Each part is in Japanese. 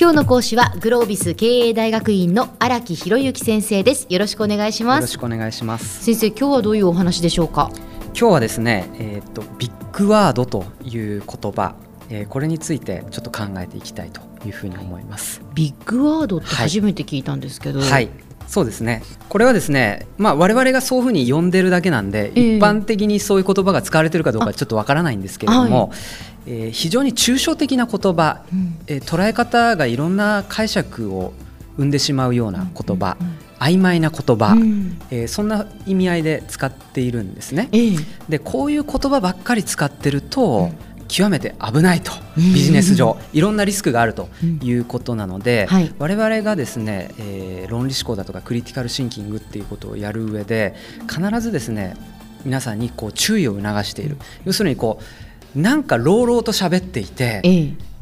今日の講師はグロービス経営大学院の荒木博之先生です。よろしくお願いします。よろしくお願いします。先生今日はどういうお話でしょうか？今日はですねえっ、ー、とビッグワードという言葉えー、これについてちょっと考えていきたいというふうに思います。ビッグワードって初めて聞いたんですけど、はい、はいそうですね。これはですね、まあ、我々がそういうふうに呼んでるだけなんで、えー、一般的にそういう言葉が使われてるかどうかちょっとわからないんですけれども、はい、えー、非常に抽象的な言葉、うん、えー、捉え方がいろんな解釈を生んでしまうような言葉、うん。うん。うん、曖昧な言葉、うん、えー、そんな意味合いで使っているんですね。えー、でこういう言葉ばっかり使ってると、うん極めて危ないと。ビジネス上。いろんなリスクがあるということなので、はい、我々がですね、えー、論理思考だとかクリティカルシンキングっていうことをやる上で必ずですね皆さんにこう注意を促している。要するにこうなんか朗々と喋っていて、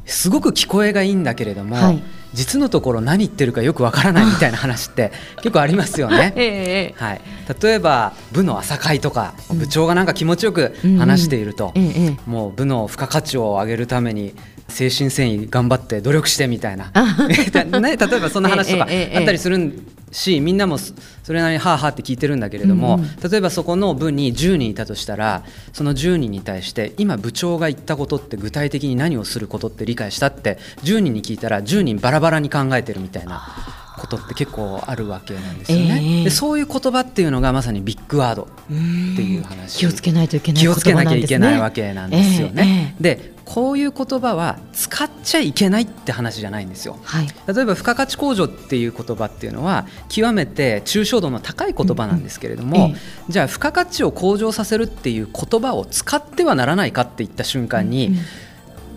すごく聞こえがいいんだけれども、はい。実のところ何言ってるかよくわからないみたいな話って 結構ありますよね。えー、はい、例えば部の朝会とか部長がなんか気持ちよく話していると、うん。うん、もう部の付加価値を上げるために精神繊維頑張って努力してみたいな、ね、例えばそんな話とかあったりするんしみんなもそれなりにはあはあって聞いてるんだけれども、うんうん、例えばそこの部に10人いたとしたらその10人に対して今部長が言ったことって具体的に何をすることって理解したって10人に聞いたら10人バラバラに考えてるみたいな。ことって結構あるわけなんですよね、えー、でそういう言葉っていうのがまさにビッグワードっていう話。気をつけないといけない、気をつけなきゃいけないわけなんですよね、えーえー、でこういう言葉は使っちゃいけないって話じゃないんですよ、はい、例えば付加価値向上っていう言葉っていうのは極めて抽象度の高い言葉なんですけれども、うんうん、じゃあ付加価値を向上させるっていう言葉を使ってはならないかっていった瞬間に、うんうん。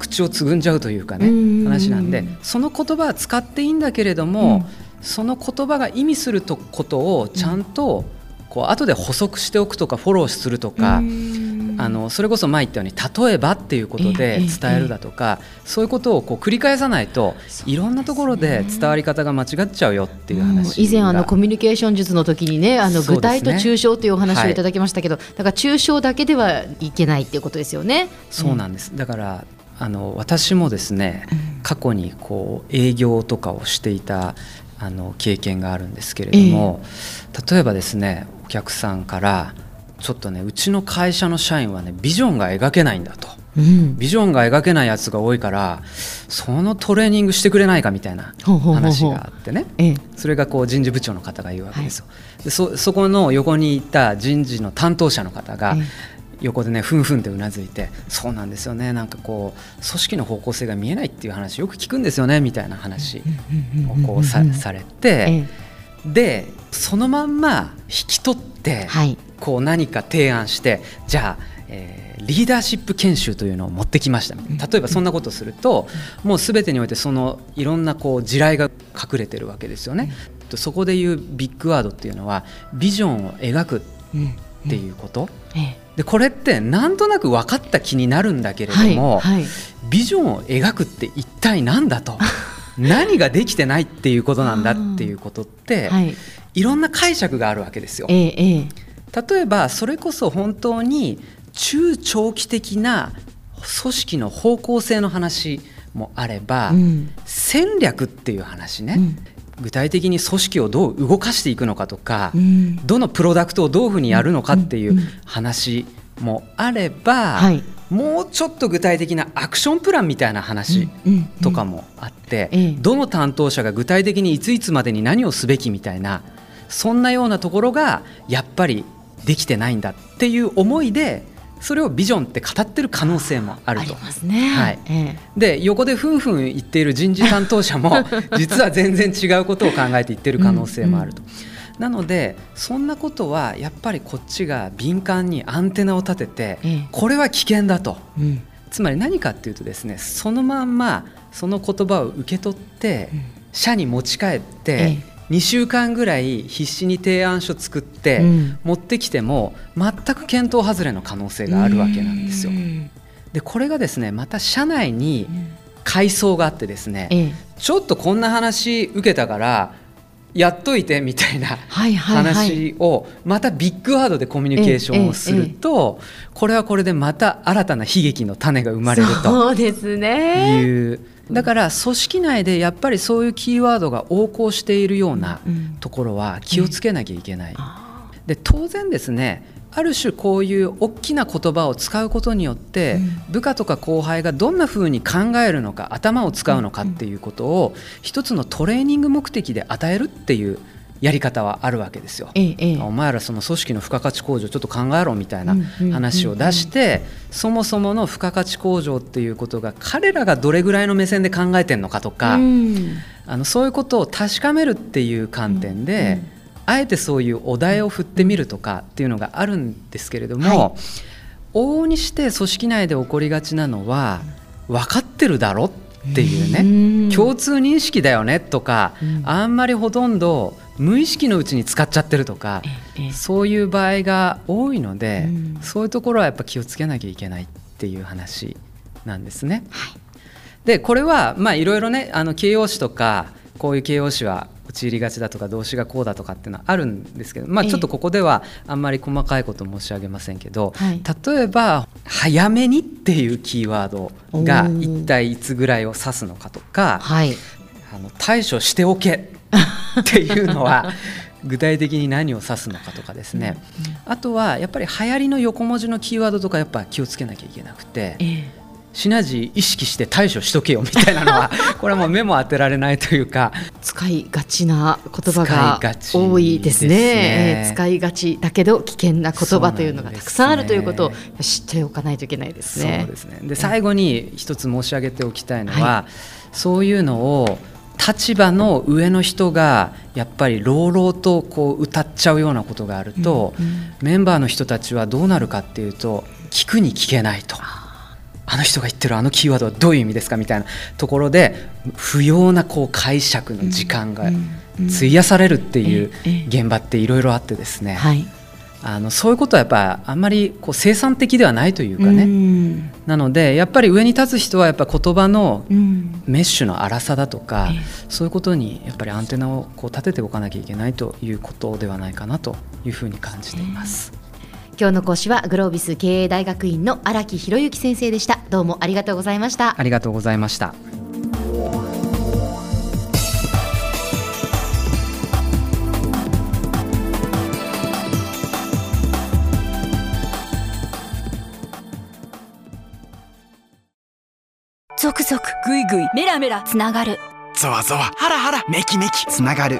口をつぐんじゃうというかね話なんでその言葉は使っていいんだけれども、うん、その言葉が意味することをちゃんとこう後で補足しておくとかフォローするとか、あのそれこそ前言ったように例えばっていうことで伝えるだとか、そういうことをこう繰り返さないといろんなところで伝わり方が間違っちゃうよっていう話以前あのコミュニケーション術の時にねあの具体と抽象というお話をい。ただきましたけど、だから抽象だけではいけないっていうことですよね。そうなんです、だからあの私もですね、過去にこう営業とかをしていたあの経験があるんですけれども、えー、例えばですねお客さんからちょっとねうちの会社の社員はねビジョンが描けないんだと、うん、ビジョンが描けないやつが多いからそのトレーニングしてくれないかみたいな話があってね。それがこう人事部長の方が言うわけですよ。はい、でそそこの横にいた人事の担当者の方が、横でねふんふんってうなずいてそうなんですよねなんかこう組織の方向性が見えないっていう話よく聞くんですよねみたいな話をこうさされて、でそのまんま引き取って、こう何か提案してじゃあ、えー、リーダーシップ研修というのを持ってきました例えばそんなことをするともう全てにおいてそのいろんなこう地雷が隠れてるわけですよね。そこでいうビッグワードっていうのはビジョンを描くっていうこと、でこれってなんとなく分かった気になるんだけれども、はいはい、ビジョンを描くって一体何だと？何ができてないっていうことなんだっていうことって、はい、いろんな解釈があるわけですよ。ええ。例えばそれこそ本当に中長期的な組織の方向性の話もあれば、うん、戦略っていう話ね、うん、具体的に組織をどう動かしていくのかとか、うん、どのプロダクトをどういうふうにやるのかっていう話もあれば、はい、もうちょっと具体的なアクションプランみたいな話とかもあって、どの担当者が具体的にいついつまでに何をすべきみたいなそんなようなところがやっぱりできてないんだっていう思いでそれをビジョンって語ってる可能性もあると。ね、はい。ええ、で横でふんふん言っている人事担当者も 実は全然違うことを考えて言ってる可能性もあると。うんうん。なのでそんなことはやっぱりこっちが敏感にアンテナを立てて、これは危険だと、うん、つまり何かっていうとですねそのまんまその言葉を受け取って、社に持ち帰って、2週間ぐらい必死に提案書作って持ってきても全く検討外れの可能性があるわけなんですよ。でこれがですねまた社内に階層があってですね、ちょっとこんな話受けたからやっといてみたいな話をまたビッグワードでコミュニケーションをするとこれはこれでまた新たな悲劇の種が生まれるというだから組織内でやっぱりそういうキーワードが横行しているようなところは気をつけなきゃいけない。で当然ですねある種こういう大きな言葉を使うことによって、部下とか後輩がどんなふうに考えるのか頭を使うのかっていうことを一つのトレーニング目的で与えるっていうやり方はあるわけですよ。ええ、お前らその組織の付加価値向上ちょっと考えろみたいな話を出してそもそもの付加価値向上っていうことが彼らがどれぐらいの目線で考えてるのかとか、あのそういうことを確かめるっていう観点で、あえてそういうお題を振ってみるとかっていうのがあるんですけれども、はい、往々にして組織内で起こりがちなのは分かってるだろっていうね共通認識だよねとか、あんまりほとんど無意識のうちに使っちゃってるとか、そういう場合が多いので、そういうところはやっぱ気をつけなきゃいけないっていう話なんですね。はい、でこれはまあいろいろねあの形容詞とかこういう形容詞は陥りがちだとか動詞がこうだとかっていうのはあるんですけど、まあ、ちょっとここではあんまり細かいこと申し上げませんけど、はい、例えば「早めに」っていうキーワードが一体いつぐらいを指すのかとか、はい、あの対処しておけ っていうのは具体的に何を指すのかとかですね、あとはやっぱり流行りの横文字のキーワードとかやっぱ気をつけなきゃいけなくて。えーシナジー意識して対処しとけよみたいなのは これはもう目も当てられないというか。使いがちな言葉が多いですね、ね、使いがちだけど危険な言葉というのがたくさんあるということを知っておかないといけないですね。そうですね。で最後に一つ申し上げておきたいのは、はい、そういうのを立場の上の人がやっぱり朗々とこう歌っちゃうようなことがあると、うんうん、メンバーの人たちはどうなるかっていうと聞くに聞けないと。あの人が言ってるあのキーワードはどういう意味ですかみたいなところで不要なこう解釈の時間が費やされるっていう現場っていろいろあってですね、あのそういうことはやっぱあんまりこう生産的ではないというかね、なのでやっぱり上に立つ人はやっぱ言葉のメッシュの粗さだとか、そういうことにやっぱりアンテナをこう立てておかなきゃいけないということではないかなというふうに感じています。今日の講師はグロービス経営大学院の荒木博之先生でした。どうもありがとうございました。ありがとうございました。ゾクゾクグイグイメラメラつながる。ゾワゾワハラハラメキメキつながる